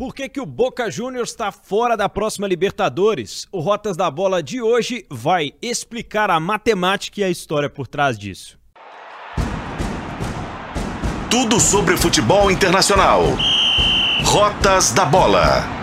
Por que, que o Boca Juniors está fora da próxima Libertadores? O Rotas da Bola de hoje vai explicar a matemática e a história por trás disso. Tudo sobre futebol internacional. Rotas da Bola.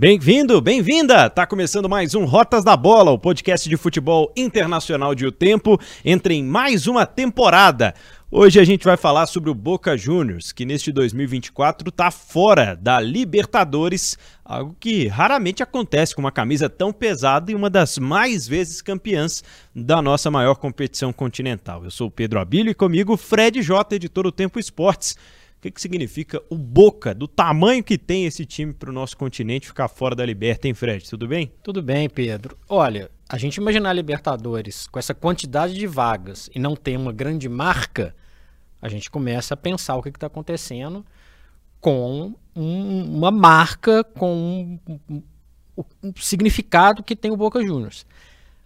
Bem-vindo, bem-vinda! Tá começando mais um Rotas da Bola, o podcast de futebol internacional de O Tempo. Entra em mais uma temporada. Hoje a gente vai falar sobre o Boca Juniors, que neste 2024 está fora da Libertadores, algo que raramente acontece com uma camisa tão pesada e uma das mais vezes campeãs da nossa maior competição continental. Eu sou o Pedro Abílio e comigo Fred J, editor do Tempo Esportes. O que, que significa o Boca, do tamanho que tem esse time para o nosso continente ficar fora da Liberta, hein, Fred? Tudo bem? Tudo bem, Pedro. Olha, a gente imaginar a Libertadores com essa quantidade de vagas e não ter uma grande marca, a gente começa a pensar o que está acontecendo com um, uma marca, com um, um, um, significado que tem o Boca Juniors.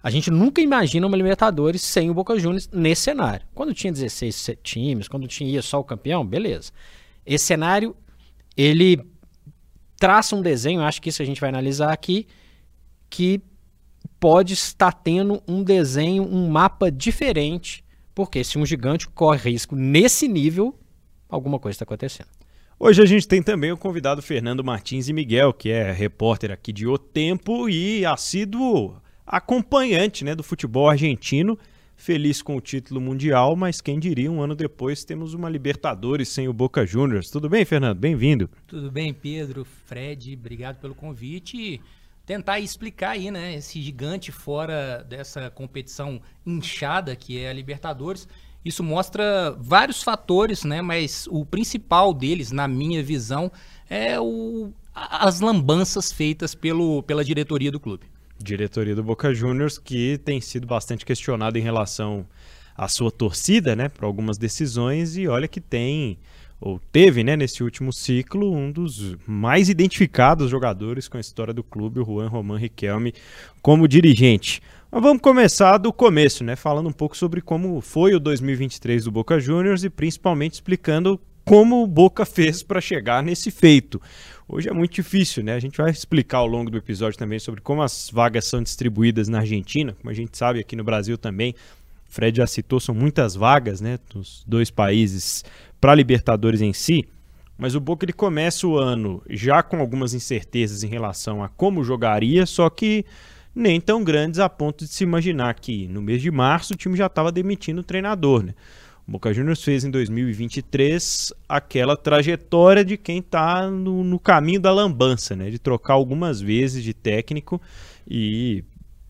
A gente nunca imagina uma Libertadores sem o Boca Juniors nesse cenário. Quando tinha 16 times, quando tinha só o campeão, beleza. Esse cenário, ele traça um desenho, acho que isso a gente vai analisar aqui, que pode estar tendo um desenho, um mapa diferente, porque se um gigante corre risco nesse nível, alguma coisa está acontecendo. Hoje a gente tem também o convidado Fernando Martins e Miguel, que é repórter aqui de O Tempo e assíduo acompanhante né, do futebol argentino. Feliz com o título mundial, mas quem diria, um ano depois temos uma Libertadores sem o Boca Juniors. Tudo bem, Fernando? Bem-vindo. Tudo bem, Pedro, Fred, obrigado pelo convite tentar explicar aí, né, esse gigante fora dessa competição inchada que é a Libertadores. Isso mostra vários fatores, né, mas o principal deles, na minha visão, é o, as lambanças feitas pelo, pela diretoria do clube. Diretoria do Boca Juniors que tem sido bastante questionada em relação à sua torcida, né, para algumas decisões e olha que tem ou teve, né, nesse último ciclo, um dos mais identificados jogadores com a história do clube, o Juan Román Riquelme, como dirigente. Mas vamos começar do começo, né, falando um pouco sobre como foi o 2023 do Boca Juniors e principalmente explicando como o Boca fez para chegar nesse feito. Hoje é muito difícil, né? A gente vai explicar ao longo do episódio também sobre como as vagas são distribuídas na Argentina, como a gente sabe aqui no Brasil também. Fred já citou, são muitas vagas, né, dos dois países para a Libertadores em si, mas o Boca ele começa o ano já com algumas incertezas em relação a como jogaria, só que nem tão grandes a ponto de se imaginar que no mês de março o time já estava demitindo o treinador. Né? O Boca Juniors fez em 2023 aquela trajetória de quem está no, no, caminho da lambança, né? de trocar algumas vezes de técnico e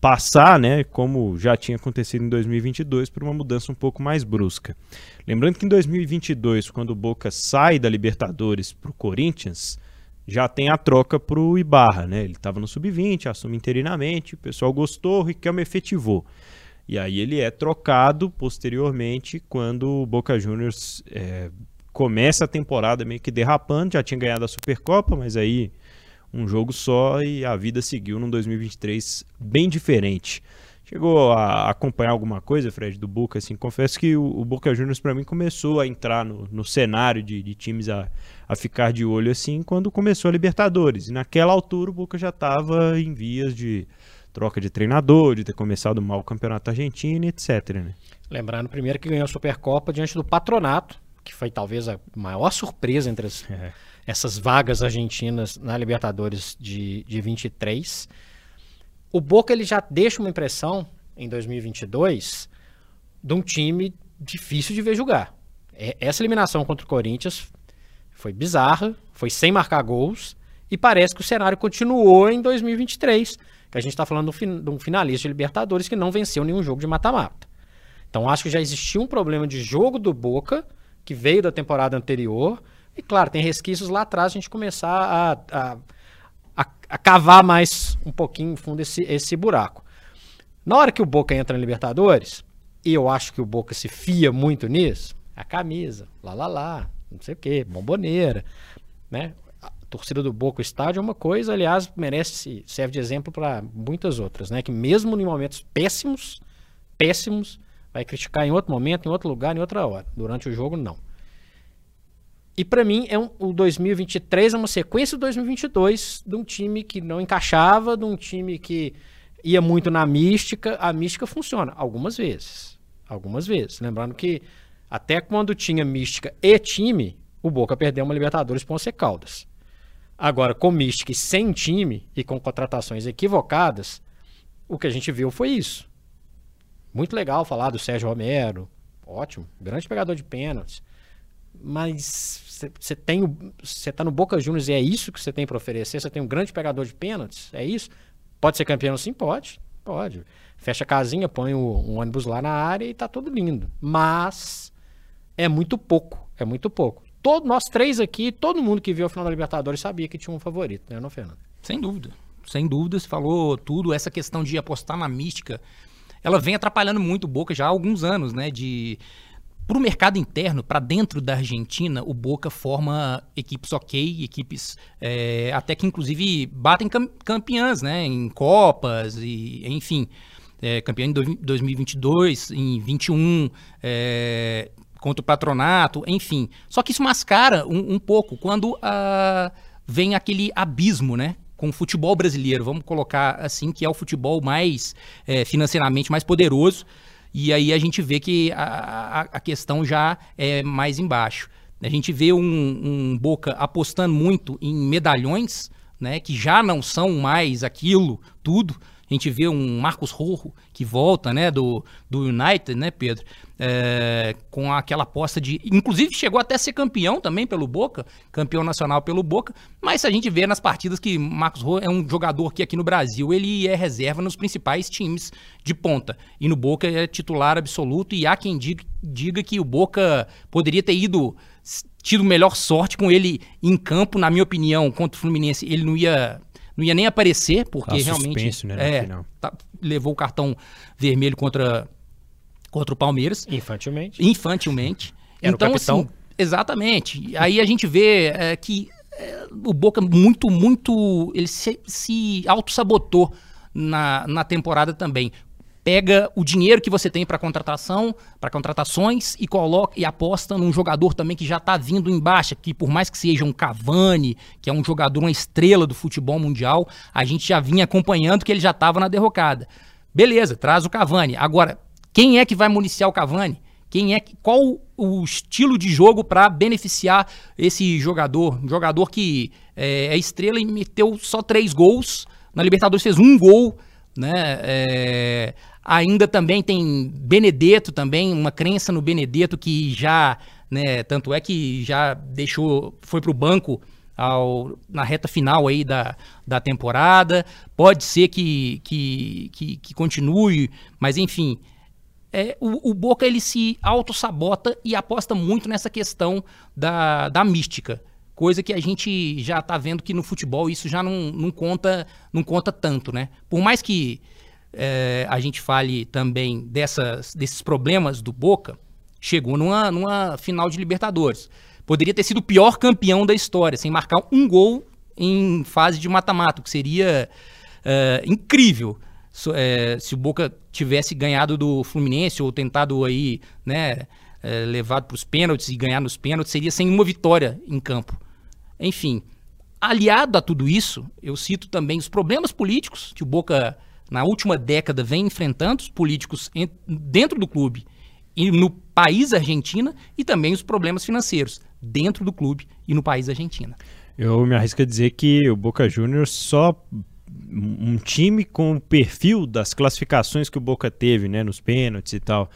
passar, né, como já tinha acontecido em 2022, por uma mudança um pouco mais brusca. Lembrando que em 2022, quando o Boca sai da Libertadores para o Corinthians, já tem a troca para o Ibarra, né? Ele estava no sub-20, assume interinamente, o pessoal gostou, o Riquelme efetivou. E aí ele é trocado posteriormente quando o Boca Juniors é, começa a temporada meio que derrapando, já tinha ganhado a Supercopa, mas aí um jogo só e a vida seguiu num 2023 bem diferente. Chegou a acompanhar alguma coisa, Fred, do Boca? Assim, confesso que o, o Boca Juniors para mim começou a entrar no, no cenário de, de times a, a ficar de olho assim quando começou a Libertadores. E naquela altura o Boca já estava em vias de troca de treinador, de ter começado mal o campeonato argentino, etc. Né? Lembrando primeiro que ganhou a Supercopa diante do Patronato, que foi talvez a maior surpresa entre as, é. Essas vagas argentinas na Libertadores de, de 23. O Boca ele já deixa uma impressão em 2022 de um time difícil de ver jogar. É, essa eliminação contra o Corinthians foi bizarra, foi sem marcar gols e parece que o cenário continuou em 2023, que a gente está falando de um finalista de Libertadores que não venceu nenhum jogo de mata-mata. Então acho que já existia um problema de jogo do Boca que veio da temporada anterior. E claro, tem resquícios lá atrás a gente começar a, a, a, a cavar mais um pouquinho fundo esse, esse buraco. Na hora que o Boca entra na Libertadores, e eu acho que o Boca se fia muito nisso, a camisa, lá lá lá, não sei o quê, bomboneira, né? A torcida do Boca, o estádio é uma coisa, aliás, merece, serve de exemplo para muitas outras, né? Que mesmo em momentos péssimos, péssimos, vai criticar em outro momento, em outro lugar, em outra hora. Durante o jogo, não. E para mim, é um, o 2023 é uma sequência do 2022 de um time que não encaixava, de um time que ia muito na mística. A mística funciona algumas vezes. Algumas vezes. Lembrando que até quando tinha mística e time, o Boca perdeu uma Libertadores para o Caldas. Agora, com mística e sem time e com contratações equivocadas, o que a gente viu foi isso. Muito legal falar do Sérgio Romero. Ótimo, grande pegador de pênaltis mas você tem você tá no Boca Juniors e é isso que você tem para oferecer? Você tem um grande pegador de pênaltis? É isso? Pode ser campeão sim? Pode. Pode. Fecha a casinha, põe o, um ônibus lá na área e tá tudo lindo. Mas é muito pouco. É muito pouco. Todo, nós três aqui, todo mundo que viu a final da Libertadores sabia que tinha um favorito, né, não, Fernando? Sem dúvida. Sem dúvida, você falou tudo. Essa questão de apostar na mística, ela vem atrapalhando muito o Boca já há alguns anos, né? De para o mercado interno, para dentro da Argentina, o Boca forma equipes ok, equipes é, até que inclusive batem cam campeãs, né, em Copas e enfim, é, campeão em 2022, em 21, é, contra o Patronato, enfim. Só que isso mascara um, um pouco quando uh, vem aquele abismo, né, com o futebol brasileiro, vamos colocar assim, que é o futebol mais é, financeiramente mais poderoso e aí a gente vê que a, a questão já é mais embaixo. A gente vê um, um Boca apostando muito em medalhões, né, que já não são mais aquilo tudo, a gente vê um Marcos Rojo que volta, né, do, do United, né, Pedro? É, com aquela aposta de. Inclusive chegou até a ser campeão também pelo Boca, campeão nacional pelo Boca. Mas se a gente vê nas partidas que Marcos Rojo é um jogador que aqui no Brasil ele é reserva nos principais times de ponta. E no Boca é titular absoluto. E há quem diga, diga que o Boca poderia ter ido tido melhor sorte com ele em campo, na minha opinião, contra o Fluminense, ele não ia não ia nem aparecer, porque tá realmente suspenso, né, é, tá, levou o cartão vermelho contra, contra o Palmeiras. Infantilmente. Infantilmente. Era então, assim, exatamente. Aí a gente vê é, que é, o Boca muito, muito. Ele se, se auto-sabotou na, na temporada também pega o dinheiro que você tem para contratação, para contratações e coloca e aposta num jogador também que já está vindo em baixa, que por mais que seja um Cavani, que é um jogador uma estrela do futebol mundial, a gente já vinha acompanhando que ele já estava na derrocada. Beleza, traz o Cavani. Agora, quem é que vai municiar o Cavani? Quem é que, qual o estilo de jogo para beneficiar esse jogador? Um jogador que é, é estrela e meteu só três gols. Na Libertadores fez um gol, né? É, Ainda também tem Benedetto também, uma crença no Benedetto que já, né, tanto é que já deixou, foi para o banco ao, na reta final aí da, da temporada. Pode ser que, que, que, que continue, mas enfim, é, o, o, Boca ele se auto-sabota e aposta muito nessa questão da, da mística. Coisa que a gente já está vendo que no futebol isso já não, não, conta, não conta tanto, né? Por mais que é, a gente fale também dessas, desses problemas do Boca, chegou numa, numa final de Libertadores. Poderia ter sido o pior campeão da história, sem marcar um gol em fase de mata-mata, que seria é, incrível é, se o Boca tivesse ganhado do Fluminense ou tentado aí, né, é, levado para os pênaltis e ganhar nos pênaltis, seria sem uma vitória em campo. Enfim, aliado a tudo isso, eu cito também os problemas políticos que o Boca na última década vem enfrentando os políticos dentro do clube e no país Argentina e também os problemas financeiros dentro do clube e no país Argentina. Eu me arrisco a dizer que o Boca Juniors só um time com o perfil das classificações que o Boca teve, né, nos pênaltis e tal,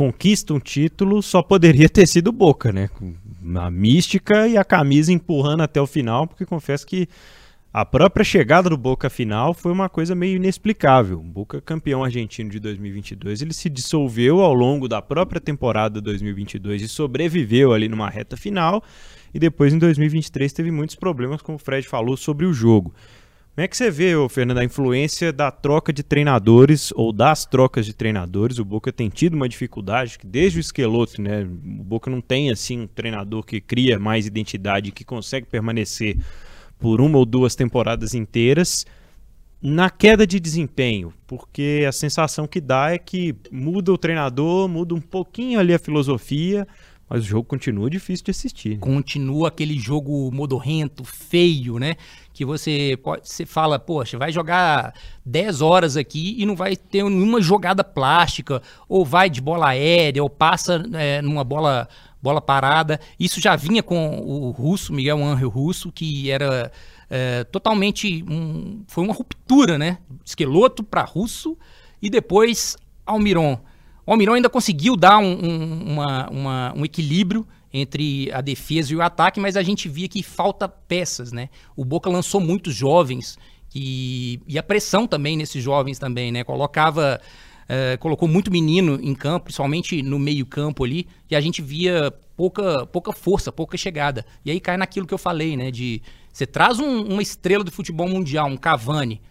conquista um título, só poderia ter sido Boca, né? A mística e a camisa empurrando até o final, porque confesso que a própria chegada do Boca final foi uma coisa meio inexplicável. Boca campeão argentino de 2022, ele se dissolveu ao longo da própria temporada 2022 e sobreviveu ali numa reta final. E depois em 2023 teve muitos problemas, como o Fred falou, sobre o jogo. Como é que você vê, Fernando, a influência da troca de treinadores ou das trocas de treinadores? O Boca tem tido uma dificuldade que desde o Esqueloto, né? O Boca não tem assim um treinador que cria mais identidade, que consegue permanecer por uma ou duas temporadas inteiras na queda de desempenho, porque a sensação que dá é que muda o treinador, muda um pouquinho ali a filosofia, Mas o jogo continua difícil de assistir. Continua aquele jogo modorrento, feio, né? Que você pode, você fala, poxa, vai jogar 10 horas aqui e não vai ter nenhuma jogada plástica, ou vai de bola aérea, ou passa é, numa bola, bola parada. Isso já vinha com o russo, Miguel Angel Russo, que era é, totalmente. Um, foi uma ruptura, né? Esqueloto para russo e depois Almiron. O Almiron ainda conseguiu dar um, um, uma, uma, um equilíbrio entre a defesa e o ataque, mas a gente via que falta peças, né? O Boca lançou muitos jovens que, e a pressão também nesses jovens também, né? Colocava, uh, colocou muito menino em campo, principalmente no meio campo ali, e a gente via pouca, pouca força, pouca chegada. E aí cai naquilo que eu falei, né? De você traz um, uma estrela do futebol mundial, um Cavani,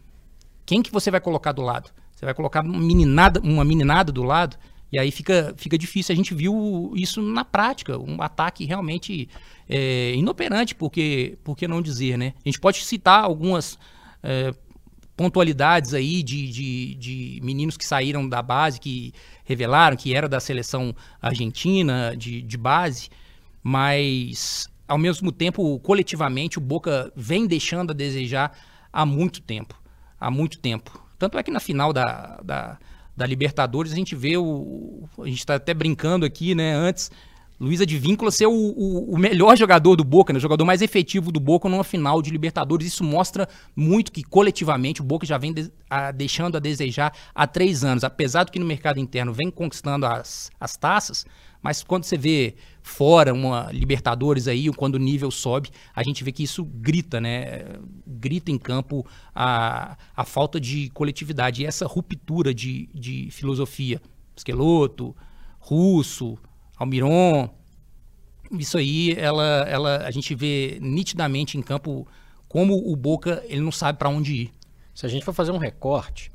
quem que você vai colocar do lado? Você vai colocar uma meninada, uma meninada do lado, e aí fica, fica difícil. A gente viu isso na prática, um ataque realmente é, inoperante, porque, por que não dizer, né? A gente pode citar algumas é, pontualidades aí de, de, de, meninos que saíram da base, que revelaram que era da seleção argentina, de, de base, mas ao mesmo tempo, coletivamente, o Boca vem deixando a desejar há muito tempo. Há muito tempo. Tanto é que na final da, da, da Libertadores a gente vê o. A gente está até brincando aqui, né? Antes, Luiz Advíncula ser o, o, o, melhor jogador do Boca, né? o jogador mais efetivo do Boca numa final de Libertadores. Isso mostra muito que coletivamente o Boca já vem de, a, deixando a desejar há três anos. Apesar do que no mercado interno vem conquistando as, as taças, mas quando você vê fora uma Libertadores aí, quando o nível sobe, a gente vê que isso grita, né? Grita em campo a, a falta de coletividade e essa ruptura de, de filosofia. Esqueloto, Russo, Almiron, isso aí ela, ela, a gente vê nitidamente em campo como o Boca ele não sabe para onde ir. Se a gente for fazer um recorte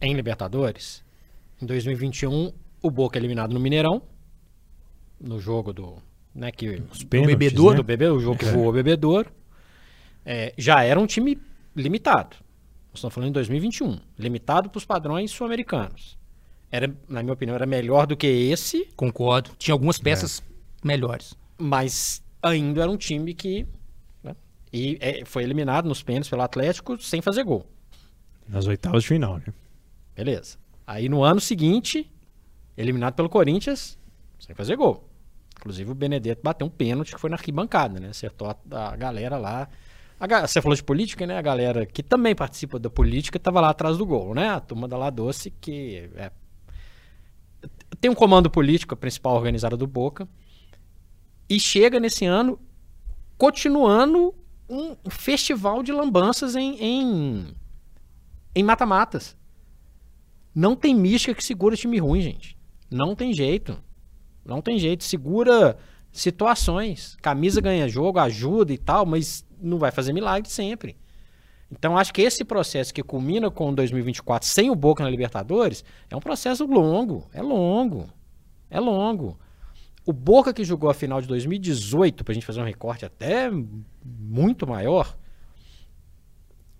em Libertadores, em 2021 o Boca é eliminado no Mineirão, no jogo do. Né, que, Os pênaltis, do bebedouro, né? do bebê, o jogo que voou o bebedouro. É, já era um time limitado. Nós estamos falando em 2021. Limitado para os padrões sul-americanos. Era, na minha opinião, era melhor do que esse. Concordo. Tinha algumas é. peças é. melhores. Mas ainda era um time que. Né, e é, foi eliminado nos pênaltis pelo Atlético sem fazer gol. Nas oitavas de final, né? Beleza. Aí no ano seguinte, eliminado pelo Corinthians, sem fazer gol. Inclusive o Benedetto bateu um pênalti que foi na arquibancada, né? Acertou a, a galera lá. A, você falou de política, né? A galera que também participa da política estava lá atrás do gol, né? A turma da La Doce, que é, tem um comando político, a principal organizada do Boca, e chega nesse ano continuando um festival de lambanças em em mata-matas. Não tem mística que segura time ruim, gente. Não tem jeito. Não tem jeito. Segura situações. Camisa ganha jogo, ajuda e tal, mas não vai fazer milagre sempre. Então acho que esse processo que culmina com 2024 sem o Boca na Libertadores é um processo longo, é longo, é longo. O Boca que jogou a final de 2018, para a gente fazer um recorte até muito maior,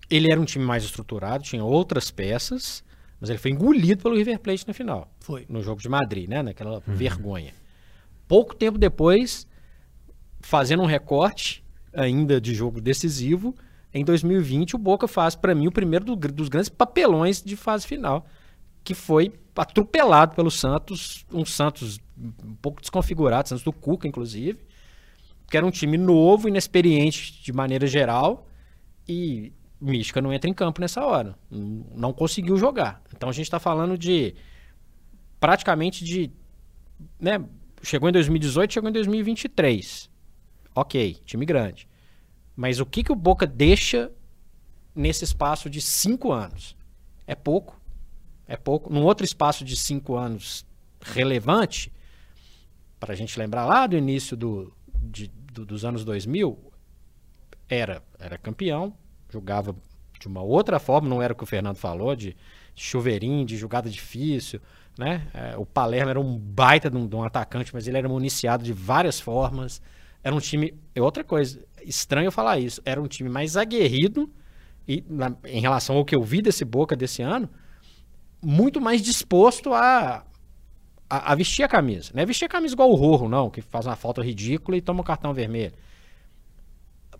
ele era um time mais estruturado, tinha outras peças, mas ele foi engolido pelo River Plate na final. Foi. No jogo de Madrid, né? Naquela uhum. vergonha. Pouco tempo depois, fazendo um recorte ainda de jogo decisivo, em 2020 o Boca faz para mim o primeiro do, dos grandes papelões de fase final, que foi atropelado pelo Santos, um Santos um pouco desconfigurado, Santos do Cuca inclusive, que era um time novo, inexperiente de maneira geral e Mística não entra em campo nessa hora. Não conseguiu jogar. Então a gente está falando de praticamente de. Né, chegou em 2018, chegou em 2023. Ok, time grande. Mas o que, que o Boca deixa nesse espaço de cinco anos? É pouco. É pouco. Num outro espaço de cinco anos relevante, para a gente lembrar lá do início do, de, do, dos anos 2000, era, era campeão, jogava de uma outra forma, não era o que o Fernando falou, de, chuveirinho, de jogada difícil, né? É, o Palermo era um baita de um, de um, atacante, mas ele era municiado de várias formas. Era um time. É outra coisa, estranho falar isso. Era um time mais aguerrido e, na, em relação ao que eu vi desse Boca desse ano, muito mais disposto a, a, a, vestir a camisa. Não é vestir a camisa igual o Rorro, não, que faz uma falta ridícula e toma um cartão vermelho.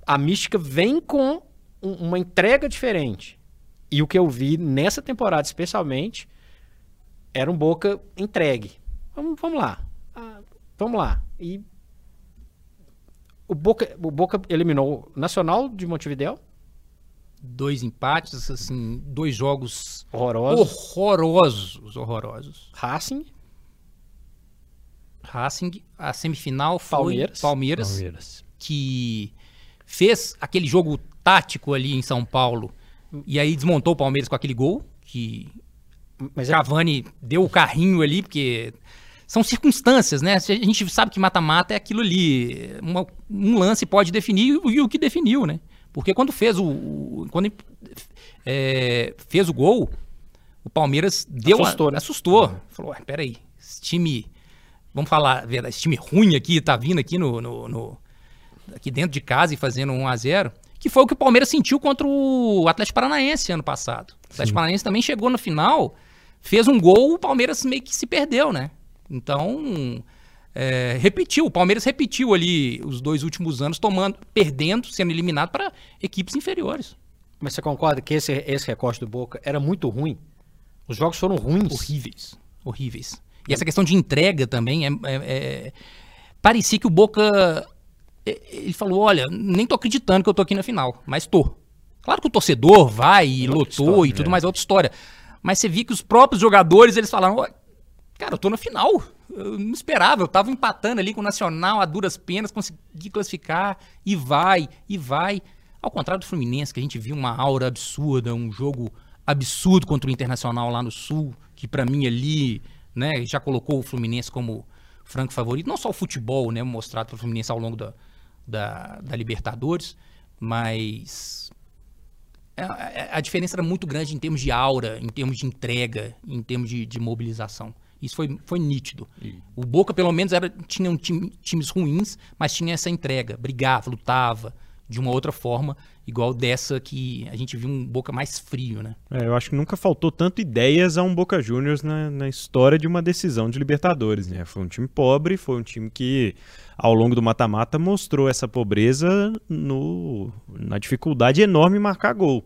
A mística vem com um, uma entrega diferente. E o que eu vi nessa temporada, especialmente, era um Boca entregue. Vamos, vamos lá. Ah, vamos lá. E o Boca, o Boca eliminou o Nacional de Montevideo. Dois empates, assim, dois jogos horrorosos. Horrorosos, horrorosos. Racing. Racing, a semifinal foi Palmeiras. Palmeiras, Palmeiras. que fez aquele jogo tático ali em São Paulo e aí desmontou o Palmeiras com aquele gol que Mas é... Cavani deu o carrinho ali porque são circunstâncias, né? A gente sabe que mata-mata é aquilo ali. Uma, um lance pode definir e o que definiu, né? Porque quando fez o. quando é, fez o gol, o Palmeiras deu. Assustou, a, né? Assustou. Falou, peraí, esse time. Vamos falar, esse time ruim aqui tá vindo aqui no, no, no aqui dentro de casa e fazendo 1 a 0 que foi o que o Palmeiras sentiu contra o Atlético Paranaense ano passado. O Atlético Sim. Paranaense também chegou no final, fez um gol, o Palmeiras meio que se perdeu, né? Então, é, repetiu. O Palmeiras repetiu ali os dois últimos anos, tomando, perdendo, sendo eliminado para equipes inferiores. Mas você concorda que esse, esse recorte do Boca era muito ruim? Os jogos foram ruins. Horríveis. Horríveis. E essa questão de entrega também é, é, é... parecia que o Boca ele falou: Olha, nem tô acreditando que eu tô aqui na final, mas tô. Claro que o torcedor vai e lotou história, e tudo né? mais, é outra história. Mas você viu que os próprios jogadores eles falaram: Cara, eu tô na final. Eu não esperava, eu tava empatando ali com o Nacional a duras penas, consegui classificar e vai, e vai. Ao contrário do Fluminense, que a gente viu uma aura absurda, um jogo absurdo contra o Internacional lá no Sul, que para mim ali, né, já colocou o Fluminense como franco favorito. Não só o futebol, né, mostrado pelo Fluminense ao longo da, da, da Libertadores, mas a, é, é, a, diferença era muito grande em termos de aura, em termos de entrega, em termos de, de mobilização. Isso foi, foi nítido. E... O Boca, pelo menos, era, tinha um time, times ruins, mas tinha essa entrega. Brigava, lutava de uma outra forma, igual dessa que a gente viu um Boca mais frio, né? É, eu acho que nunca faltou tanto ideias a um Boca Juniors na, na história de uma decisão de Libertadores, né? Foi um time pobre, foi um time que ao longo do mata-mata mostrou essa pobreza no, na dificuldade enorme em marcar gol.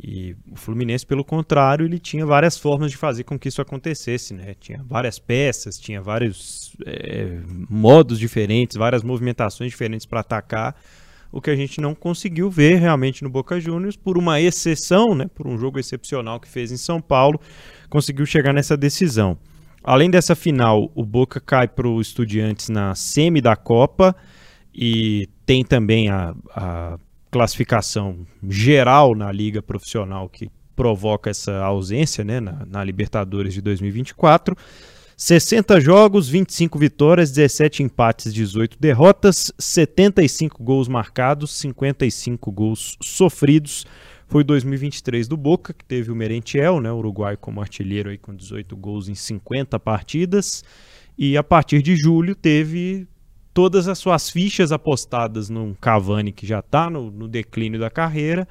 E o Fluminense, pelo contrário, ele tinha várias formas de fazer com que isso acontecesse, né? Tinha várias peças, tinha vários é, modos diferentes, várias movimentações diferentes para atacar, o que a gente não conseguiu ver realmente no Boca Juniors, por uma exceção, né? Por um jogo excepcional que fez em São Paulo, conseguiu chegar nessa decisão. Além dessa final, o Boca cai para o Estudiantes na semi da Copa e tem também a, a classificação geral na liga profissional que provoca essa ausência né, na, na, Libertadores de 2024. 60 jogos, 25 vitórias, 17 empates, 18 derrotas, 75 gols marcados, 55 gols sofridos. Foi 2023 do Boca, que teve o Merentiel, né, uruguai como artilheiro aí com 18 gols em 50 partidas. E a partir de julho teve todas as suas fichas apostadas num Cavani que já está no, no declínio da carreira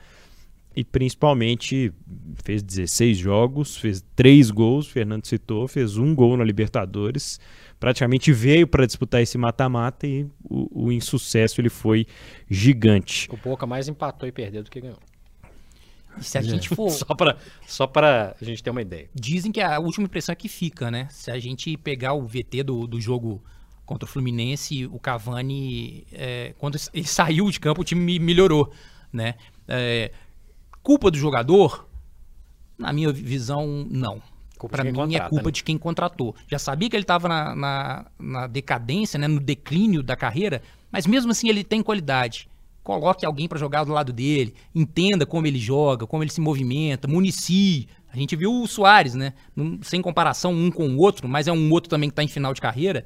e principalmente fez 16 jogos, fez 3 gols, Fernando citou, fez um gol na Libertadores, praticamente veio para disputar esse mata-mata e o, o, insucesso ele foi gigante. O Boca mais empatou e perdeu do que ganhou. E se a gente for. só para só pra a gente ter uma ideia. Dizem que a última impressão é que fica, né? Se a gente pegar o VT do, do jogo contra o Fluminense, o Cavani, é, quando ele saiu de campo, o time melhorou, né? É, culpa do jogador? Na minha visão, não. Para mim contrata, é culpa né? de quem contratou. Já sabia que ele estava na, na, na, decadência, né, no declínio da carreira, mas mesmo assim ele tem qualidade coloque alguém para jogar do lado dele, entenda como ele joga, como ele se movimenta, municie. A gente viu o Soares, né? sem comparação um com o outro, mas é um outro também que está em final de carreira.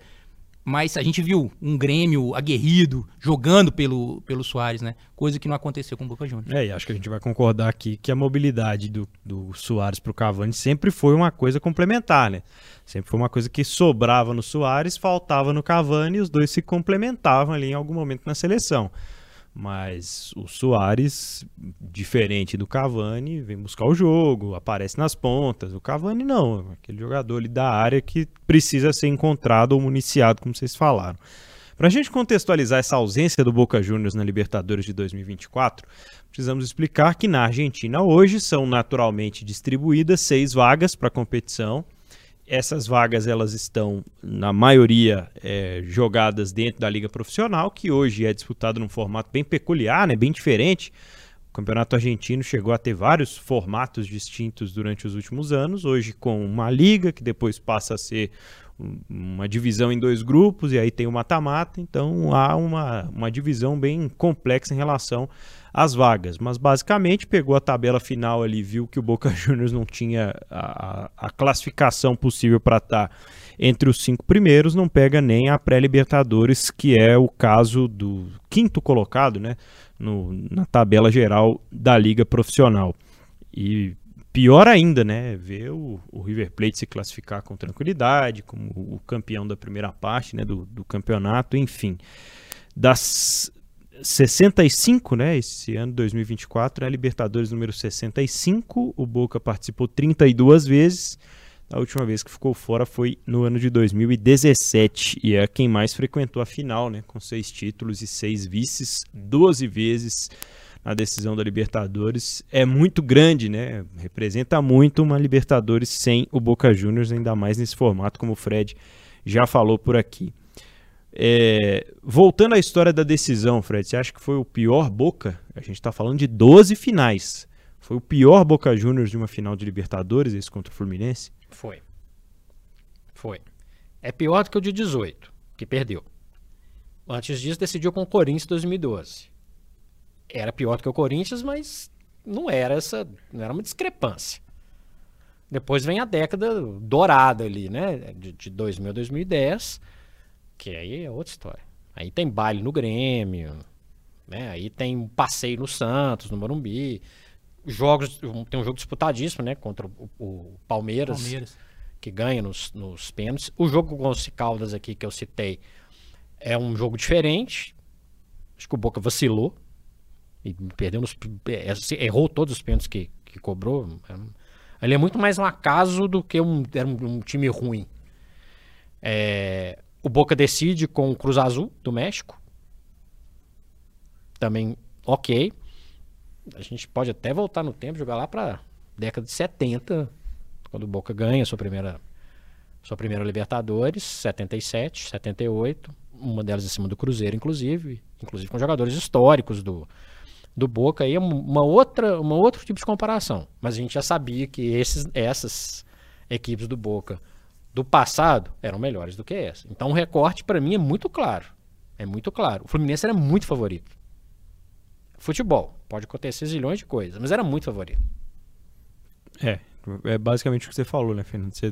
Mas a gente viu um Grêmio aguerrido jogando pelo, pelo Soares, né? Coisa que não aconteceu com o Boca Juniors. É, e acho que a gente vai concordar aqui que a mobilidade do, do Soares para o Cavani sempre foi uma coisa complementar, né? Sempre foi uma coisa que sobrava no Soares, faltava no Cavani e os dois se complementavam ali em algum momento na seleção. Mas o Soares, diferente do Cavani, vem buscar o jogo, aparece nas pontas. O Cavani não, aquele jogador ali da área que precisa ser encontrado ou municiado, como vocês falaram. Para a gente contextualizar essa ausência do Boca Juniors na Libertadores de 2024, precisamos explicar que na Argentina hoje são naturalmente distribuídas seis vagas para a competição essas vagas elas estão, na maioria, é, jogadas dentro da liga profissional, que hoje é disputado num formato bem peculiar, né, bem diferente. O campeonato argentino chegou a ter vários formatos distintos durante os últimos anos, hoje com uma liga que depois passa a ser uma divisão em dois grupos e aí tem o mata-mata, então há uma, uma divisão bem complexa em relação às vagas. Mas basicamente pegou a tabela final ali, viu que o Boca Juniors não tinha a, a classificação possível para estar tá entre os cinco primeiros, não pega nem a pré-Libertadores, que é o caso do quinto colocado né, no, na tabela geral da Liga Profissional. E pior ainda, né? Ver o, o, River Plate se classificar com tranquilidade, como o campeão da primeira parte né, do, do campeonato, enfim. Das 65, né? Esse ano 2024 é a Libertadores número 65. O Boca participou 32 vezes. A última vez que ficou fora foi no ano de 2017 e é quem mais frequentou a final, né? Com seis títulos e seis vices, 12 vezes a decisão da Libertadores é muito grande, né? Representa muito uma Libertadores sem o Boca Juniors, ainda mais nesse formato, como o Fred já falou por aqui. É, voltando à história da decisão, Fred, você acha que foi o pior Boca? A gente está falando de 12 finais. Foi o pior Boca Juniors de uma final de Libertadores, esse contra o Fluminense? Foi. Foi. É pior do que o de 18, que perdeu. Antes disso, decidiu com o Corinthians em 2012 era pior do que o Corinthians, mas não era essa, não era uma discrepância. Depois vem a década dourada ali, né, de, de 2000 a 2010, que aí é outra história. Aí tem baile no Grêmio, né? Aí tem um passeio no Santos, no Morumbi. Jogos, tem um jogo disputadíssimo, né, contra o, o Palmeiras, Palmeiras, que ganha nos, nos pênaltis. O jogo com os Caldas aqui que eu citei é um jogo diferente. Acho que o Boca vacilou, e perdeu nos, é, assim, errou todos os pênaltis que, que cobrou. Ele é muito mais um acaso do que um, era um, um time ruim. É, o Boca decide com o Cruz Azul do México. Também ok. A gente pode até voltar no tempo, jogar lá para década de 70, quando o Boca ganha sua primeira sua primeira Libertadores, 77, 78, uma delas em cima do Cruzeiro, inclusive, inclusive com jogadores históricos do, do Boca aí é uma outra, uma outro tipo de comparação. Mas a gente já sabia que esses, essas equipes do Boca do passado eram melhores do que essa. Então o recorte para mim é muito claro. É muito claro. O Fluminense era muito favorito. Futebol, pode acontecer zilhões de coisas, mas era muito favorito. É, é basicamente o que você falou, né, Fernando? Você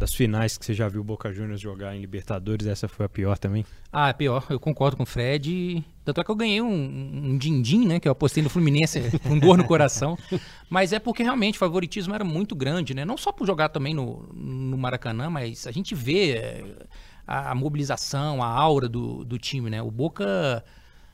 das finais que você já viu o Boca Juniors jogar em Libertadores, essa foi a pior também? Ah, é pior. Eu concordo com o Fred. Tanto é que eu ganhei um, um din-din, né? Que eu apostei no Fluminense com dor no coração. Mas é porque realmente o favoritismo era muito grande, né? Não só por jogar também no, no Maracanã, mas a gente vê é, a, a mobilização, a aura do, do time, né? O Boca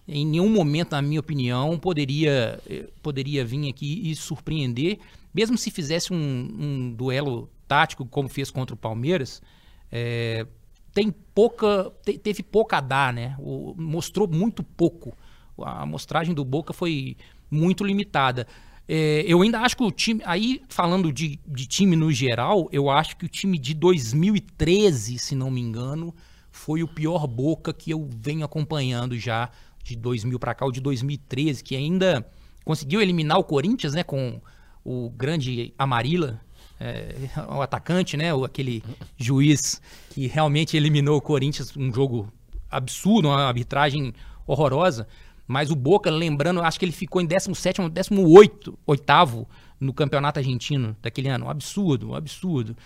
em nenhum momento, na minha opinião, poderia, eh, poderia vir aqui e surpreender, mesmo se fizesse um, um duelo tático, como fez contra o Palmeiras, é, tem pouca, te, teve pouca a dar, né? O, mostrou muito pouco. A amostragem do Boca foi muito limitada. É, eu ainda acho que o time, aí falando de, de time no geral, eu acho que o time de 2013, se não me engano, foi o pior Boca que eu venho acompanhando já de 2000 para cá, o de 2013, que ainda conseguiu eliminar o Corinthians, né, com o grande Amarilla, é, o atacante, né? O, aquele juiz que realmente eliminou o Corinthians, um jogo absurdo, uma arbitragem horrorosa. Mas o Boca, lembrando, acho que ele ficou em 17 ou 18 oitavo no campeonato argentino daquele ano. Um absurdo, um absurdo.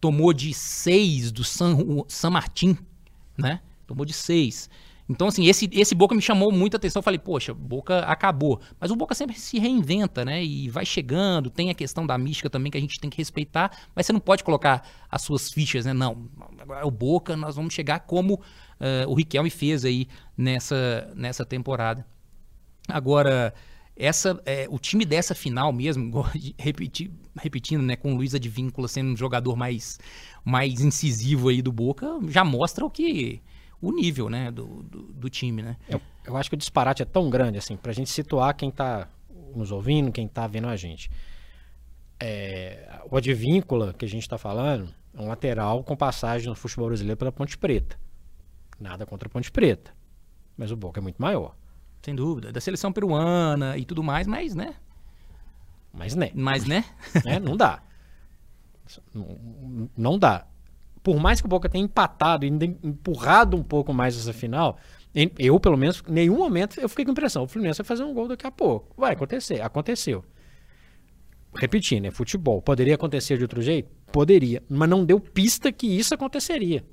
Tomou de 6 do San, San Martín, né? Tomou de 6. Então, assim, esse, esse Boca me chamou muita atenção. Eu falei, poxa, Boca acabou. Mas o Boca sempre se reinventa, né? E vai chegando. Tem a questão da mística também que a gente tem que respeitar. Mas você não pode colocar as suas fichas, né? Não, agora é o Boca, nós vamos chegar como uh, o Riquelme fez aí nessa, nessa temporada. Agora, essa, é, o time dessa final mesmo, repetir, repetindo, né, com o Luiz Advíncula sendo um jogador mais, mais incisivo aí do Boca, já mostra o que o nível, né, do, do, do time, né? Eu, eu, acho que o disparate é tão grande, assim, pra gente situar quem tá nos ouvindo, quem tá vendo a gente. É, o Advíncula, que a gente tá falando, é um lateral com passagem no futebol brasileiro pela Ponte Preta. Nada contra a Ponte Preta. Mas o Boca é muito maior. Sem dúvida. Da seleção peruana e tudo mais, mas, né? Mas, né? Mas, né? é, não dá. Não, não dá por mais que o Boca tenha empatado e empurrado um pouco mais essa final, eu, pelo menos, em nenhum momento eu fiquei com a impressão, o Fluminense vai fazer um gol daqui a pouco. Vai acontecer, aconteceu. Repetindo, é futebol. Poderia acontecer de outro jeito? Poderia. Mas não deu pista que isso aconteceria.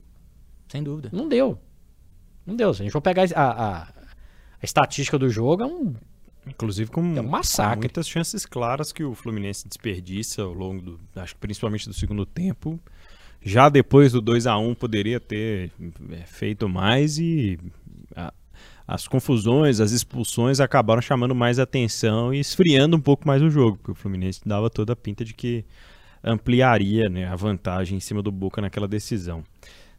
Sem dúvida. Não deu. Não deu. Se a gente for pegar a, a, a estatística do jogo, é um. Inclusive com, é um massacre. Com muitas chances claras que o Fluminense desperdiça ao longo do. Acho que principalmente do segundo tempo já depois do 2 a 1 poderia ter é, feito mais e a, as confusões, as expulsões acabaram chamando mais atenção e esfriando um pouco mais o jogo, porque o Fluminense dava toda a pinta de que ampliaria né, a vantagem em cima do Boca naquela decisão.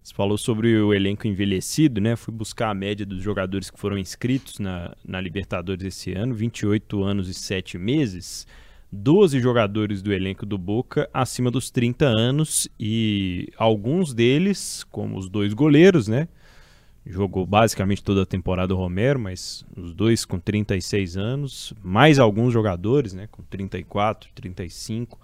Você falou sobre o elenco envelhecido, né? Fui buscar a média dos jogadores que foram inscritos na, na Libertadores esse ano, 28 anos e 7 meses. 12 jogadores do elenco do Boca acima dos 30 anos e alguns deles, como os dois goleiros, né? Jogou basicamente toda a temporada o Romero, mas os dois com 36 anos, mais alguns jogadores, né, com 34, 35.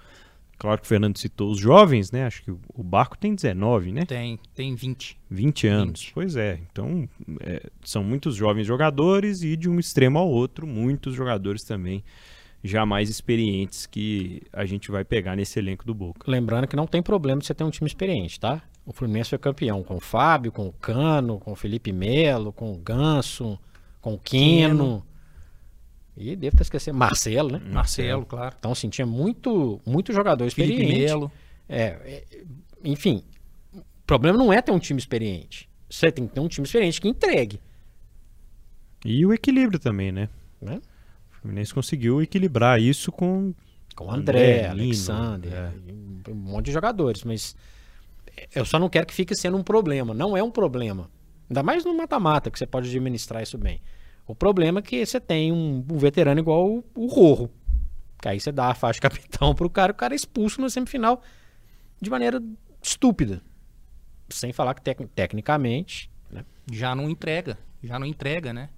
Claro que o Fernando citou os jovens, né? Acho que o Barco tem 19, né? Tem, tem 20. 20 anos. 20. Pois é. Então, é, são muitos jovens jogadores e de um extremo ao outro, muitos jogadores também já mais experientes que a gente vai pegar nesse elenco do Boca. Lembrando que não tem problema de você ter um time experiente, tá? O Fluminense foi campeão com o Fábio, com o Cano, com o Felipe Melo, com o Ganso, com o Quino. E devo estar esquecendo. Marcelo, né? Marcelo, claro. Então, assim, tinha muito, muito jogador experiente. Felipe Melo. É, é, enfim, o problema não é ter um time experiente. Você tem que ter um time experiente que entregue. E o equilíbrio também, né? né? Fluminense conseguiu equilibrar isso com. Com André, André Alexander, é. um monte de jogadores, mas eu só não quero que fique sendo um problema. Não é um problema. Ainda mais no mata-mata, que você pode administrar isso bem. O problema é que você tem um, um veterano igual o, o Rorro. Que aí você dá a faixa de capitão pro cara, o cara é expulso na semifinal de maneira estúpida. Sem falar que tec tecnicamente. Né? Já não entrega. Já não entrega, né?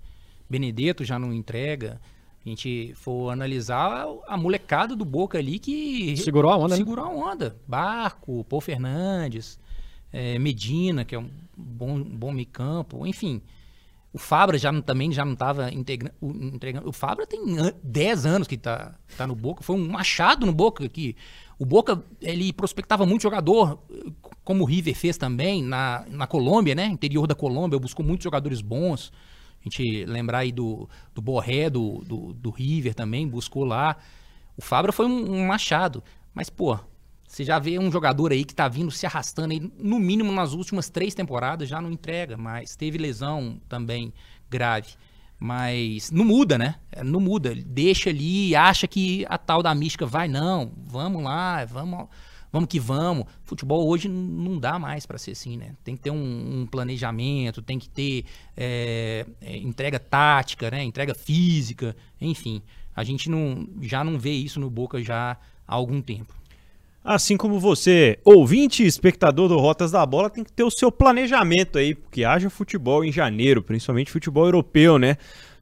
Benedetto já não entrega a gente for analisar a molecada do Boca ali que segurou a onda, né? segurou né? a onda. Barco, Paul Fernandes, é, Medina, que é um bom, bom meio campo, enfim. O Fabra já também já não estava entregando. O Fabra tem 10 anos que está tá no Boca. Foi um machado no Boca que o Boca ele prospectava muito jogador, como o River fez também na, na Colômbia, né? Interior da Colômbia, buscou muitos jogadores bons. A gente lembrar aí do, do Borré, do, do, do River também, buscou lá. O Fabra foi um, um, machado. Mas, pô, você já vê um jogador aí que tá vindo se arrastando aí, no mínimo nas últimas três temporadas, já não entrega, mas teve lesão também grave. Mas não muda, né? É, não muda. Deixa ali, acha que a tal da mística vai, não, vamos lá, vamos vamos que vamos. Futebol hoje não dá mais para ser assim, né? Tem que ter um, um planejamento, tem que ter é, é, entrega tática, né? Entrega física, enfim. A gente não, já não vê isso no Boca já há algum tempo. Assim como você, ouvinte e espectador do Rotas da Bola, tem que ter o seu planejamento aí, porque haja futebol em janeiro, principalmente futebol europeu, né?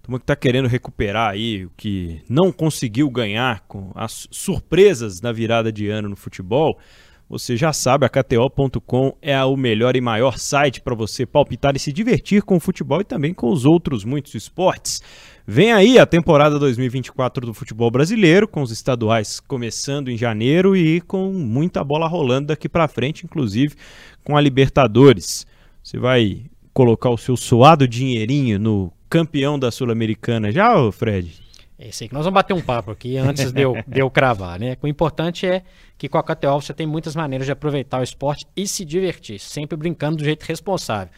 Turma que está querendo recuperar aí o que não conseguiu ganhar com as surpresas da virada de ano no futebol. Você já sabe, a KTO.com é o melhor e maior site para você palpitar e se divertir com o futebol e também com os outros muitos esportes. Vem aí a temporada 2024 do futebol brasileiro, com os estaduais começando em janeiro e com muita bola rolando daqui para frente, inclusive com a Libertadores. Você vai colocar o seu suado dinheirinho no campeão da Sul-Americana já, Fred? É isso aí que nós vamos bater um papo aqui antes de eu, de eu cravar, né? O importante é que com a KTO você tem muitas maneiras de aproveitar o esporte e se divertir, sempre brincando do jeito responsável.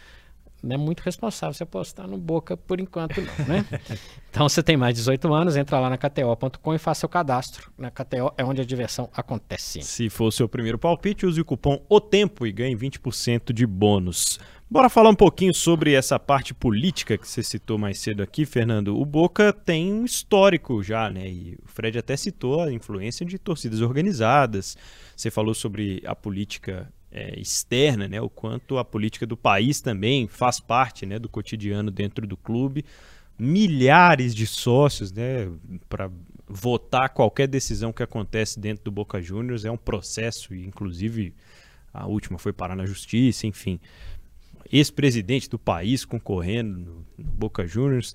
não é muito responsável você apostar no Boca por enquanto, não, né? então você tem mais de 18 anos, entra lá na KTO.com e faça seu cadastro. Na KTO é onde a diversão acontece. Se for o seu primeiro palpite, use o cupom O Tempo e ganhe 20% de bônus. Bora falar um pouquinho sobre essa parte política que você citou mais cedo aqui, Fernando. O Boca tem um histórico já, né? E o Fred até citou a influência de torcidas organizadas. Você falou sobre a política é, externa, né? O quanto a política do país também faz parte, né, do cotidiano dentro do clube. Milhares de sócios, né, para votar qualquer decisão que acontece dentro do Boca Juniors é um processo e inclusive a última foi parar na justiça, enfim ex-presidente do país concorrendo no, no Boca Juniors.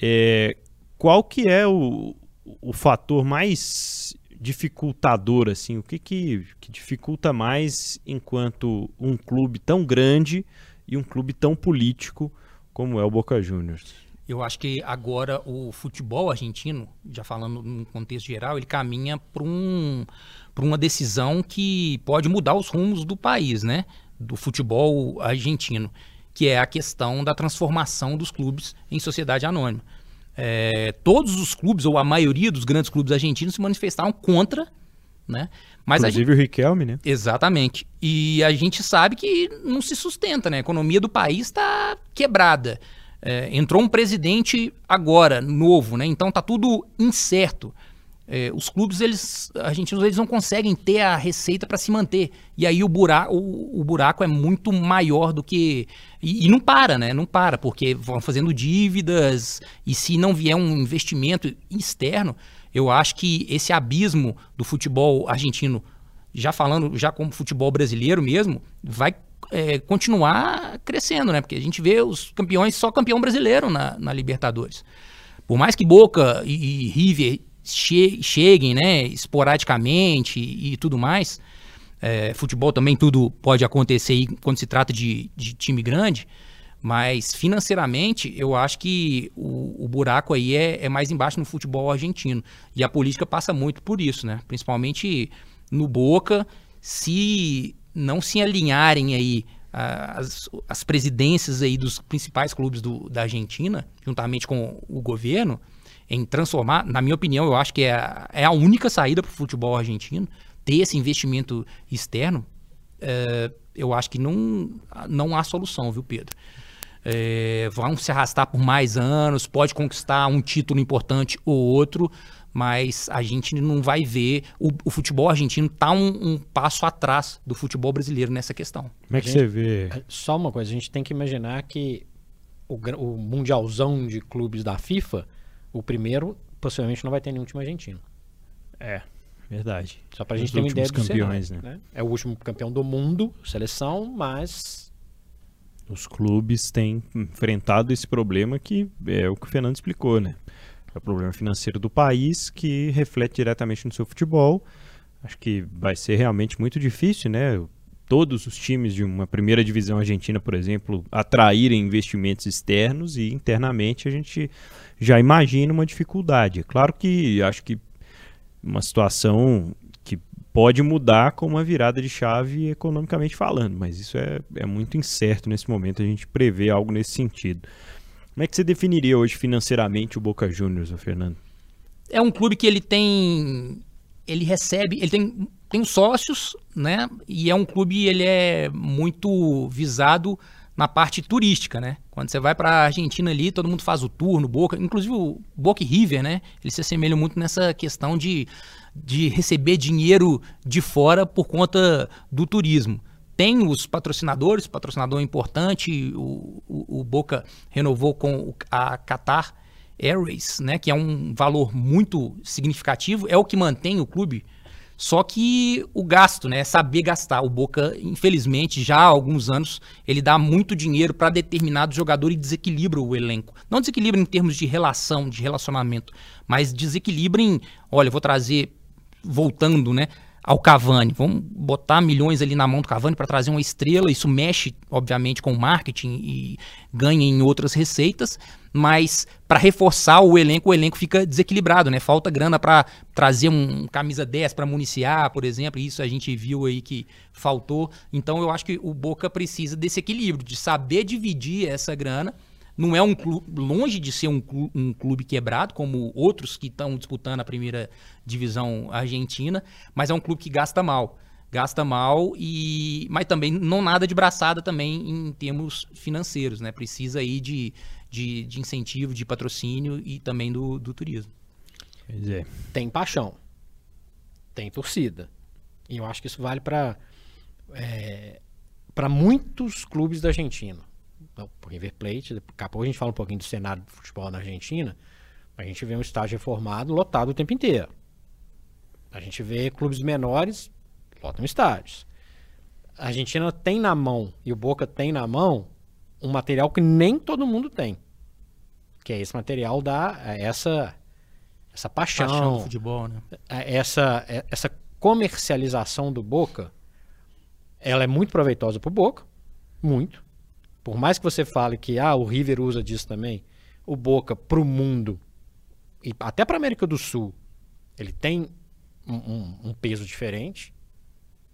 É, qual que é o, o fator mais dificultador, assim? O que, que, que dificulta mais enquanto um clube tão grande e um clube tão político como é o Boca Juniors? Eu acho que agora o futebol argentino, já falando no contexto geral, ele caminha para um, uma decisão que pode mudar os rumos do país, né? Do futebol argentino, que é a questão da transformação dos clubes em sociedade anônima. É, todos os clubes, ou a maioria dos grandes clubes argentinos, se manifestaram contra, né? Mas Inclusive gente... o Riquelme, né? Exatamente. E a gente sabe que não se sustenta, né? A economia do país está quebrada. É, entrou um presidente agora, novo, né? Então tá tudo incerto. É, os clubes eles argentinos eles não conseguem ter a receita para se manter. E aí o buraco, o, o, buraco é muito maior do que e, e, não para né? Não para porque vão fazendo dívidas e se não vier um investimento externo eu acho que esse abismo do futebol argentino já falando já como futebol brasileiro mesmo vai é, continuar crescendo né? Porque a gente vê os campeões só campeão brasileiro na, na Libertadores. Por mais que Boca e, e River che cheguem, né, esporadicamente e, e tudo mais. É, futebol também tudo pode acontecer quando se trata de, de time grande, mas financeiramente eu acho que o, o buraco aí é, é, mais embaixo no futebol argentino. E a política passa muito por isso, né? Principalmente no Boca, se não se alinharem aí as, as presidências aí dos principais clubes do, da Argentina, juntamente com o governo, em transformar, na minha opinião, eu acho que é a, é a única saída para o futebol argentino, ter esse investimento externo, é, eu acho que não, não há solução, viu, Pedro? É, vão se arrastar por mais anos, pode conquistar um título importante ou outro, mas a gente não vai ver. O, o futebol argentino está um, um, passo atrás do futebol brasileiro nessa questão. Como é que gente, você vê? Só uma coisa, a gente tem que imaginar que o, o mundialzão de clubes da FIFA o primeiro possivelmente não vai ter nenhum time argentino. É, verdade. Só pra Os gente ter uma ideia do campeões, cenário, né? né? É o último campeão do mundo, seleção, mas os clubes têm enfrentado esse problema que é o que o Fernando explicou, né? É o problema financeiro do país que reflete diretamente no seu futebol. Acho que vai ser realmente muito difícil, né? Todos os times de uma primeira divisão argentina, por exemplo, atraírem investimentos externos e internamente a gente já imagina uma dificuldade. É claro que acho que uma situação que pode mudar com uma virada de chave economicamente falando, mas isso é, é muito incerto nesse momento a gente prever algo nesse sentido. Como é que você definiria hoje financeiramente o Boca Juniors, Fernando? É um clube que ele tem, ele recebe, ele tem, tem sócios, né? E é um clube ele é muito visado na parte turística, né? Quando você vai para a Argentina ali, todo mundo faz o tour no Boca, inclusive o Boca e River, né? Eles se assemelham muito nessa questão de, de receber dinheiro de fora por conta do turismo. Tem os patrocinadores, patrocinador importante, o, o, o Boca renovou com a Qatar Airways, né? Que é um valor muito significativo, é o que mantém o clube só que o gasto, né? Saber gastar. O Boca, infelizmente, já há alguns anos, ele dá muito dinheiro para determinado jogador e desequilibra o elenco. Não desequilibra em termos de relação, de relacionamento, mas desequilibra em, olha, vou trazer, voltando, né? Ao Cavani. Vamos botar milhões ali na mão do Cavani para trazer uma estrela. Isso mexe, obviamente, com o marketing e ganha em outras receitas. Mas para reforçar o elenco, o elenco fica desequilibrado, né? Falta grana para trazer um camisa 10 para municiar, por exemplo. Isso a gente viu aí que faltou. Então eu acho que o Boca precisa desse equilíbrio, de saber dividir essa grana não é um clube, longe de ser um clube, um clube quebrado, como outros que estão disputando a primeira divisão argentina, mas é um clube que gasta mal. Gasta mal e. Mas também não nada de braçada também em termos financeiros, né? Precisa aí de, de, de incentivo, de patrocínio e também do, do turismo. Quer dizer. Tem paixão. Tem torcida. E eu acho que isso vale para é, para muitos clubes da Argentina River Plate, daqui a pouco a gente fala um pouquinho do cenário do futebol na Argentina, a gente vê um estádio reformado lotado o tempo inteiro. A gente vê clubes menores lotam estádios. A Argentina tem na mão, e o Boca tem na mão, um material que nem todo mundo tem. Que é esse material da é essa essa paixão, paixão do futebol, né? É, essa é, essa comercialização do Boca, ela é muito proveitosa para o Boca, muito. Por mais que você fale que ah, o River usa disso também, o Boca para o mundo e até para a América do Sul, ele tem um, um, um, peso diferente.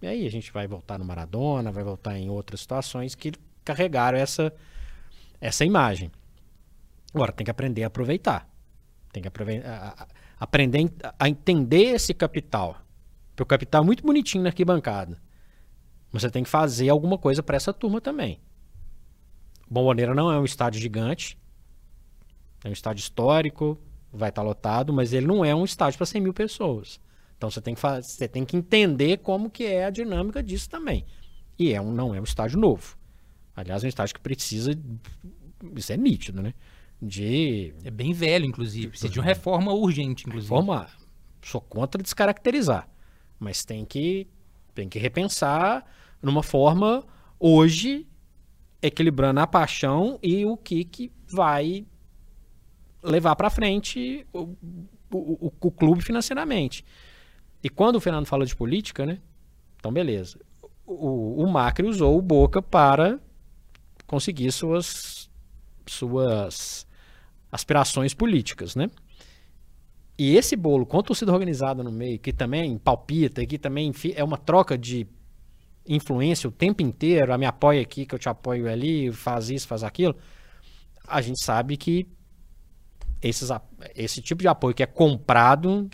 E aí a gente vai voltar no Maradona, vai voltar em outras situações que carregaram essa, essa imagem. Agora, tem que aprender a aproveitar. Tem que aprender a, aprender a entender esse capital. Porque o capital é muito bonitinho na arquibancada. Você tem que fazer alguma coisa para essa turma também. Bomboneira não é um estádio gigante, é um estádio histórico, vai estar lotado, mas ele não é um estádio para 100 mil pessoas. Então você tem, que você tem que entender como que é a dinâmica disso também. E é um, não é um estádio novo. Aliás, é um estádio que precisa. Isso é nítido, né? De. É bem velho, inclusive. Precisa de uma reforma urgente, inclusive. Reforma. Sou contra descaracterizar. Mas tem que, tem que repensar numa forma hoje equilibrando a paixão e o que, que vai levar para frente o, o, o, clube financeiramente. E quando o Fernando fala de política, né? Então, beleza. O, o Macri usou o Boca para conseguir suas, suas aspirações políticas, né? E esse bolo com a torcida organizada no meio, que também palpita, que também é uma troca de influência o tempo inteiro, a me apoia aqui, que eu te apoio ali, faz isso, faz aquilo, a gente sabe que esses, esse tipo de apoio que é comprado.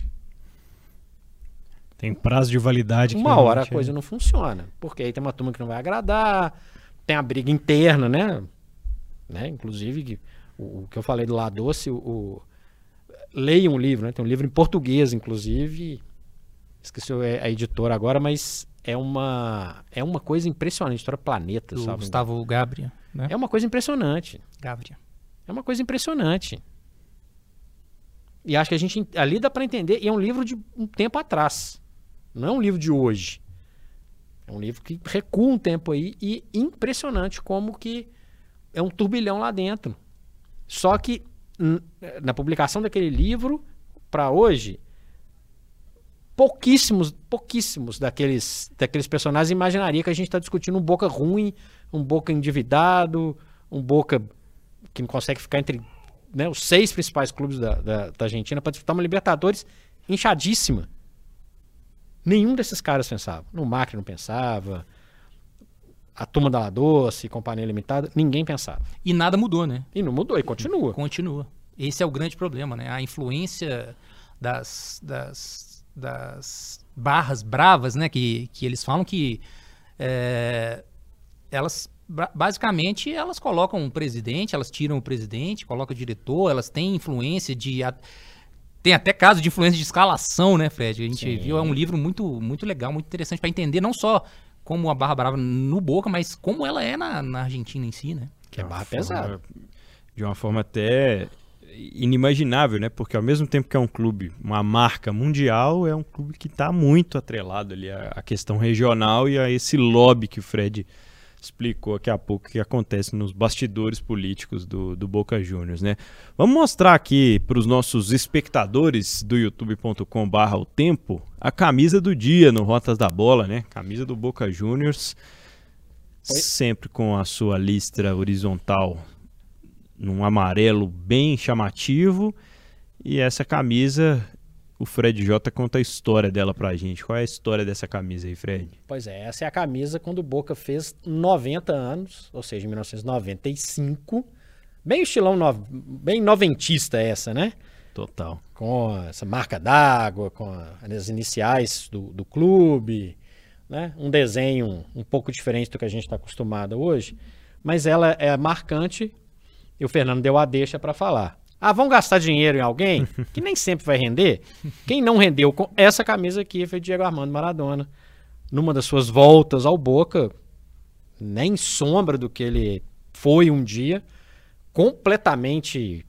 Tem prazo de validade. Uma hora a é. coisa é... não funciona. Porque aí tem uma turma que não vai agradar, tem a briga interna, né? né? Inclusive, o, o que eu falei do lado doce, o, o leia um livro, né? Tem um livro em português, inclusive. Esqueci a editora agora, mas é uma é uma coisa impressionante, história planeta, Do sabe? Gustavo Gabria, né? É uma coisa impressionante. Gabria. É uma coisa impressionante. E acho que a gente ali dá para entender, e é um livro de um tempo atrás. Não é um livro de hoje. É um livro que recua um tempo aí e impressionante como que é um turbilhão lá dentro. Só que na publicação daquele livro para hoje, pouquíssimos, pouquíssimos daqueles, daqueles personagens imaginaria que a gente está discutindo um Boca ruim, um Boca endividado, um Boca que não consegue ficar entre né, os seis principais clubes da, da, da Argentina para disputar uma Libertadores inchadíssima. Nenhum desses caras pensava. No Macri não pensava. A turma da La Doce, Companhia Limitada, ninguém pensava. E nada mudou, né? E não mudou, e continua. Continua. Esse é o grande problema, né? A influência das, das das barras bravas, né? Que, que eles falam que é, elas basicamente elas colocam um presidente, elas tiram o presidente, colocam o diretor, elas têm influência de tem até caso de influência de escalação, né, Fred? A gente Sim. viu é um livro muito muito legal, muito interessante para entender não só como a barra brava no Boca, mas como ela é na, na Argentina em si, né? Que é barra pesada. De uma forma até inimaginável, né? Porque ao mesmo tempo que é um clube, uma marca mundial, é um clube que está muito atrelado ali à, à, questão regional e a esse lobby que o Fred explicou daqui a pouco que acontece nos bastidores políticos do, do Boca Juniors, né? Vamos mostrar aqui para os nossos espectadores do youtube.com/barra o tempo a camisa do dia no Rotas da Bola, né? Camisa do Boca Juniors, sempre com a sua listra horizontal num amarelo bem chamativo e essa camisa o Fred J conta a história dela pra gente. Qual é a história dessa camisa aí, Fred? Pois é, essa é a camisa quando o Boca fez 90 anos, ou seja, em 1995. Bem estilão, no... bem noventista essa, né? Total. Com essa marca d'água, com as iniciais do, do clube, né? Um desenho um pouco diferente do que a gente está acostumado hoje, mas ela é marcante e o Fernando deu a deixa para falar. Ah, vão gastar dinheiro em alguém que nem sempre vai render? Quem não rendeu com essa camisa aqui foi Diego Armando Maradona. Numa das suas voltas ao Boca, nem sombra do que ele foi um dia, completamente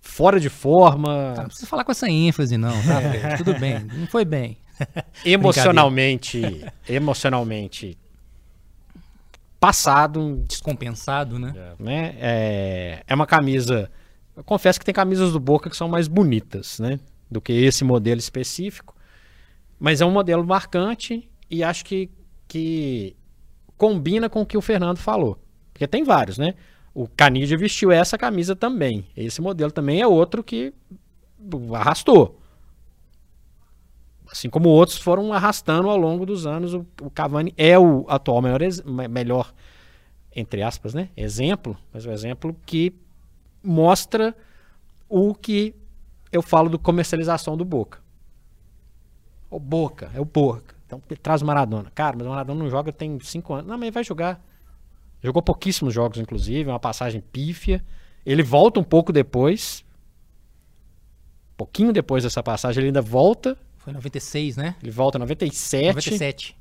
fora de forma. Tá, não precisa falar com essa ênfase, não, tá? Tudo bem, não foi bem. emocionalmente, emocionalmente passado. Descompensado, né? É, né? É, é uma camisa eu confesso que tem camisas do Boca que são mais bonitas, né? Do que esse modelo específico. Mas é um modelo marcante e acho que, que combina com o que o Fernando falou. Porque tem vários, né? O Canidia vestiu essa camisa também. Esse modelo também é outro que arrastou. Assim como outros foram arrastando ao longo dos anos. O, o Cavani é o atual melhor, melhor, entre aspas, né? Exemplo, mas o exemplo que mostra o que eu falo do comercialização do Boca. O Boca, é o Boca. Então traz o Maradona. Cara, mas o Maradona não joga tem cinco anos. Não, mas ele vai jogar. Jogou pouquíssimos jogos, inclusive, uma passagem pífia. Ele volta um pouco depois. pouquinho depois dessa passagem, ele ainda volta. Foi 96, né? Ele volta em 97. 97.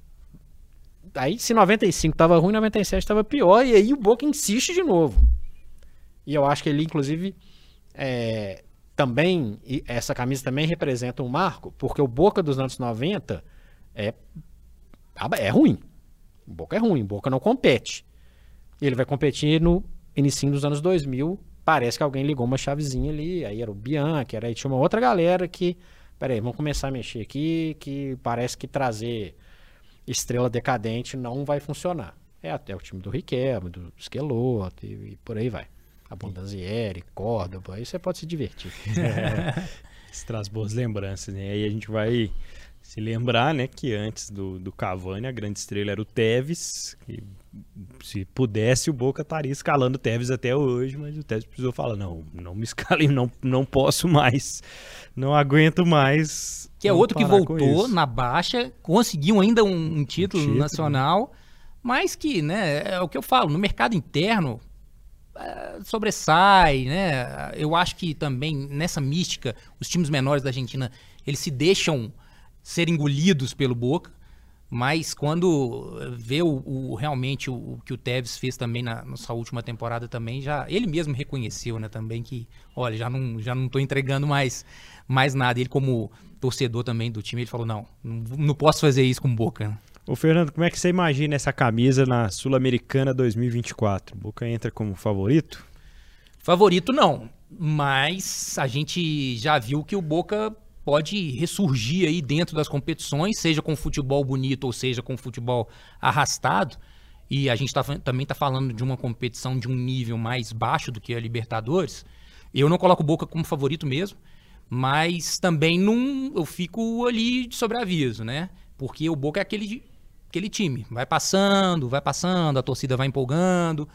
Aí, se 95 tava ruim, 97 tava pior. E aí o Boca insiste de novo. E eu acho que ele, inclusive, é, também, essa camisa também representa um marco, porque o Boca dos anos 90 é, é ruim. O Boca é ruim, o Boca não compete. Ele vai competir no início dos anos 2000. Parece que alguém ligou uma chavezinha ali, aí era o Bianchi, era, aí tinha uma outra galera que, peraí, vamos começar a mexer aqui, que parece que trazer estrela decadente não vai funcionar. É até o time do Riquelme, do Esqueloto e, e por aí vai. Abondanzieri, Córdoba, aí você pode se divertir. Isso traz boas lembranças, né? Aí a gente vai se lembrar, né, que antes do, do Cavani a grande estrela era o Tevez, que se pudesse o Boca estaria escalando o Tevez até hoje, mas o Tevez precisou falar, não, não me escalem, não, não posso mais, não aguento mais. Que é outro que voltou na baixa, conseguiu ainda um, um título, um título nacional, mas que, né, é o que eu falo, no mercado interno, eh, sobressai, né? Eu acho que também nessa mística, os times menores da Argentina, eles se deixam ser engolidos pelo Boca, mas quando vê o, o realmente o, o, que o Tevez fez também na, na, sua última temporada também, já ele mesmo reconheceu, né, também que, olha, já não já não tô entregando mais mais nada. Ele como torcedor também do time, ele falou: "Não, não, posso fazer isso com o Boca". Né? Ô Fernando, como é que você imagina essa camisa na Sul-Americana 2024? Boca entra como favorito? Favorito não, mas a gente já viu que o Boca pode ressurgir aí dentro das competições, seja com futebol bonito ou seja com futebol arrastado. E a gente tá, também está falando de uma competição de um nível mais baixo do que a Libertadores. Eu não coloco o Boca como favorito mesmo, mas também não, eu fico ali de sobreaviso, né? Porque o Boca é aquele aquele time. Vai passando, vai passando, a torcida vai empolgando.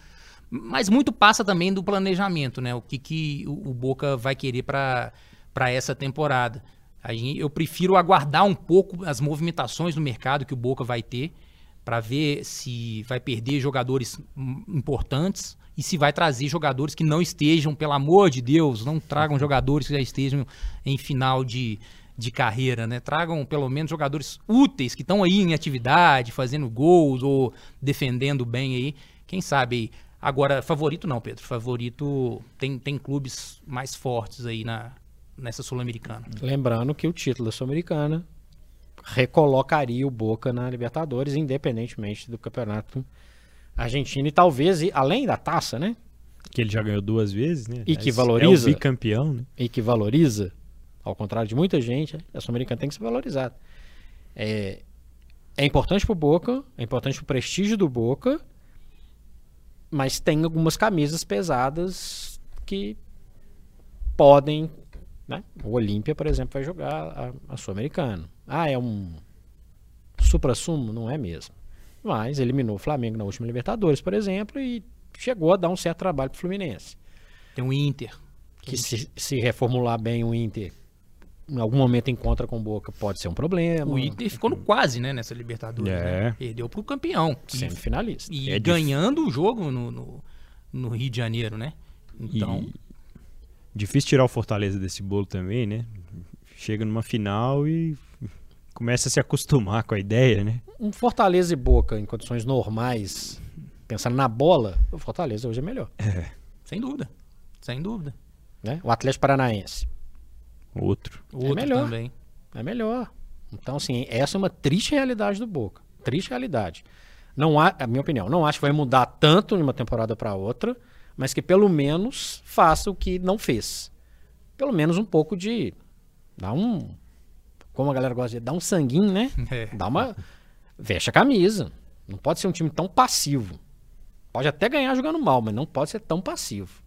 Mas muito passa também do planejamento, né? O que, que o, Boca vai querer para essa temporada. Aí eu prefiro aguardar um pouco as movimentações no mercado que o Boca vai ter para ver se vai perder jogadores importantes e se vai trazer jogadores que não estejam, pelo amor de Deus, não tragam jogadores que já estejam em final de, de carreira, né? Tragam pelo menos jogadores úteis que estão aí em atividade, fazendo gols ou defendendo bem aí. Quem sabe Agora, favorito não, Pedro. Favorito tem, tem clubes mais fortes aí na, nessa Sul-Americana. Lembrando que o título da Sul-Americana recolocaria o Boca na Libertadores, independentemente do campeonato Argentina e talvez, e além da taça, né? Que ele já ganhou duas vezes, né? E que É valoriza. o bicampeão, né? e que valoriza, ao contrário de muita gente, a Sul-Americana tem que ser valorizada. É, é importante pro Boca, é importante pro prestígio do Boca, mas tem algumas camisas pesadas que podem. Né? O Olímpia, por exemplo, vai jogar a, a Sul-Americana. Ah, é um supra-sumo? Não é mesmo. Mas eliminou o Flamengo na última Libertadores, por exemplo, e chegou a dar um certo trabalho pro Fluminense Tem o Inter. que se, se reformular bem o Inter, em algum momento encontra com o Boca, pode ser um problema. O Inter ficou no quase, né, nessa Libertadores. É. Né? Perdeu pro campeão. E- Semifinalista. E, É dif- ganhando o jogo no, no, no Rio de Janeiro, né? Então, E difícil tirar o Fortaleza desse bolo também, né? Chega numa final e começa a se acostumar com a ideia, né? Um Fortaleza e Boca em condições normais, pensando na bola, o Fortaleza hoje é melhor. sem dúvida. Sem dúvida. Né? O Atlético Paranaense Outro. Outro melhor. também. é melhor. Então, assim, essa é uma triste realidade do Boca. Triste realidade. Não há, a minha opinião, não acho que vai mudar tanto de uma temporada para outra, mas que pelo menos faça o que não fez. Pelo menos um pouco de. Dá um. Como a galera gosta de dá um sanguinho, né? É. Dá uma. Veste a camisa. Não pode ser um time tão passivo. Pode até ganhar jogando mal, mas não pode ser tão passivo.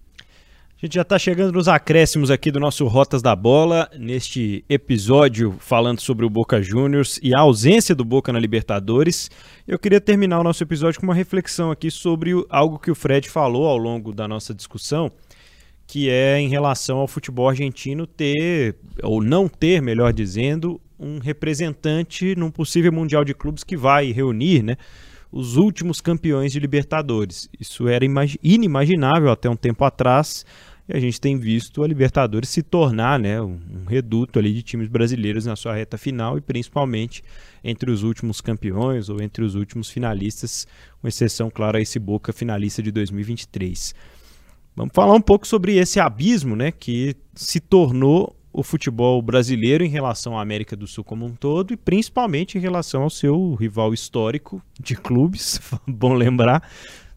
A gente já está chegando nos acréscimos aqui do nosso Rotas da Bola, neste episódio falando sobre o Boca Juniors e a ausência do Boca na Libertadores. Eu queria terminar o nosso episódio com uma reflexão aqui sobre algo que o Fred falou ao longo da nossa discussão, que é em relação ao futebol argentino ter, ou não ter, melhor dizendo, um representante num possível Mundial de Clubes que vai reunir, né? Os últimos campeões de Libertadores. Isso era imagi- inimaginável até um tempo atrás. E a gente tem visto a Libertadores se tornar né, um reduto ali de times brasileiros na sua reta final e principalmente entre os últimos campeões ou entre os últimos finalistas, com exceção, claro, a esse Boca finalista de 2023. Vamos falar um pouco sobre esse abismo né, que se tornou o futebol brasileiro em relação à América do Sul como um todo e principalmente em relação ao seu rival histórico de clubes, bom lembrar,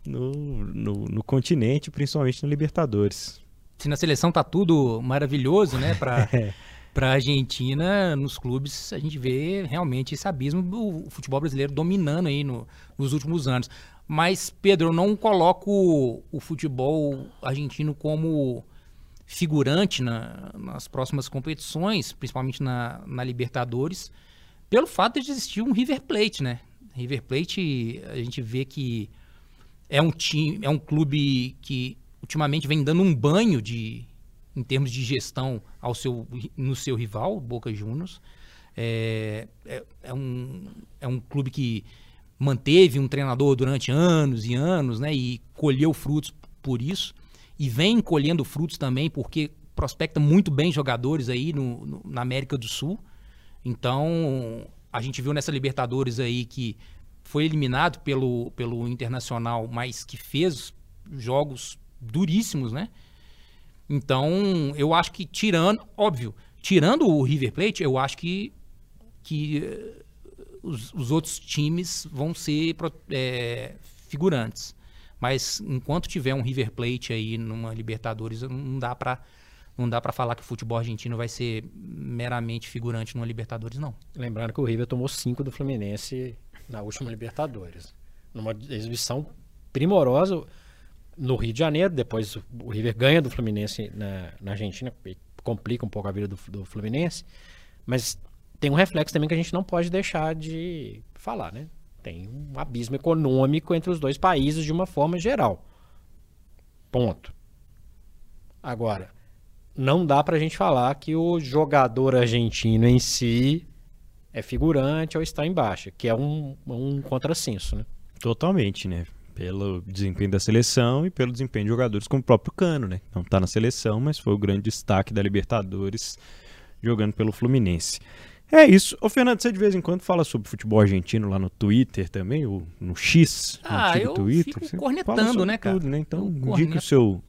no, no, no continente, principalmente na Libertadores. Se na seleção tá tudo maravilhoso, né, pra, É. pra Argentina, nos clubes, a gente vê realmente esse abismo do futebol brasileiro dominando aí no- nos últimos anos. Mas, Pedro, eu não coloco o futebol argentino como figurante na- nas próximas competições, principalmente na, na Libertadores, pelo fato de existir um River Plate, né? River Plate, a gente vê que é um time, é um clube que ultimamente vem dando um banho de em termos de gestão ao seu no seu rival, Boca Juniors. É, é, é um, é um clube que manteve um treinador durante anos e anos, né? E colheu frutos por isso. E vem colhendo frutos também porque prospecta muito bem jogadores aí no, no- na América do Sul. Então, a gente viu nessa Libertadores aí que foi eliminado pelo, pelo Internacional, mas que fez jogos duríssimos, né? Então, eu acho que tirando, óbvio, tirando o River Plate, eu acho que, que eh, os, os outros times vão ser eh, figurantes. Mas enquanto tiver um River Plate aí numa Libertadores, não dá pra não dá para falar que o futebol argentino vai ser meramente figurante numa Libertadores, não. Lembrando que o River tomou cinco do Fluminense na última Libertadores. Numa exibição primorosa no Rio de Janeiro. Depois o River ganha do Fluminense na, na Argentina, complica um pouco a vida do, do Fluminense. Mas tem um reflexo também que a gente não pode deixar de falar, né? Tem um abismo econômico entre os dois países de uma forma geral. Ponto. Agora, não dá pra gente falar que o jogador argentino em si é figurante ou está em baixa, que é um, um contrassenso, né? Totalmente, né? Pelo desempenho da seleção e pelo desempenho de jogadores como o próprio Cano, né? Não tá na seleção, mas foi o grande destaque da Libertadores jogando pelo Fluminense. É isso. Ô, Fernando, você de vez em quando fala sobre futebol argentino lá no Twitter também, ou no X, no Ah, antigo eu Twitter. fico Você cornetando, né, cara? tudo, né? Então, Eu indica o seu,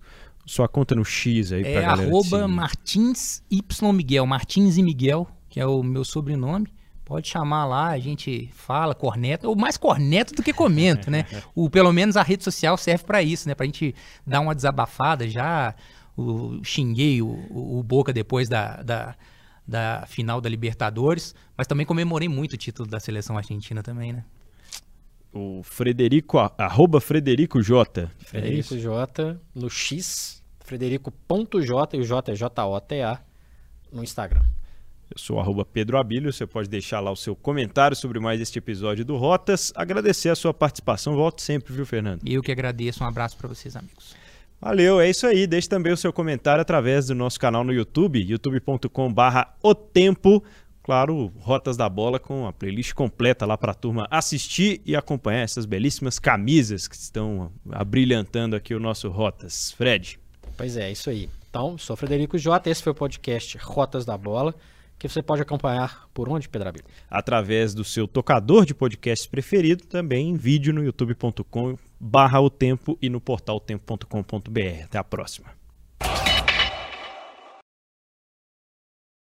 sua conta no X aí pra É galera te arroba. Martins Y Miguel, Martins e Miguel, que é o meu sobrenome. Pode chamar lá, a gente fala, corneta, ou mais corneto do que comento, né? O, pelo menos a rede social serve para isso, né? Pra gente dar uma desabafada. Já o, xinguei o, o, o Boca depois da, da, da final da Libertadores, mas também comemorei muito o título da seleção argentina também, né? O Frederico, arroba Frederico J. Frederico é J no X, Frederico.j e o J é J-O-T-A no Instagram. Eu sou arroba Pedro Abílio, você pode deixar lá o seu comentário sobre mais este episódio do Rotas. Agradecer a sua participação, volte sempre, viu, Fernando? Eu que agradeço, um abraço para vocês, amigos. Valeu, é isso aí. Deixe também o seu comentário através do nosso canal no YouTube, youtube.com.br o tempo. Claro, Rotas da Bola com a playlist completa lá para a turma assistir e acompanhar essas belíssimas camisas que estão abrilhantando aqui o nosso Rotas. Fred. Pois é, isso aí. Então, sou Frederico J, esse foi o podcast Rotas da Bola que você pode acompanhar por onde, Pedrabilho? Através do seu tocador de podcast preferido, também em vídeo no youtube.com barra o tempo e no portal tempo.com.br. Até a próxima.